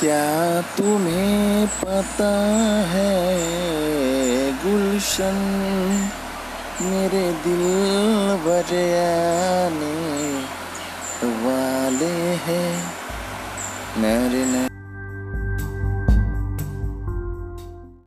क्या तुम्हें पता है गुलशन मेरे दिल बजाने वाले हैं नर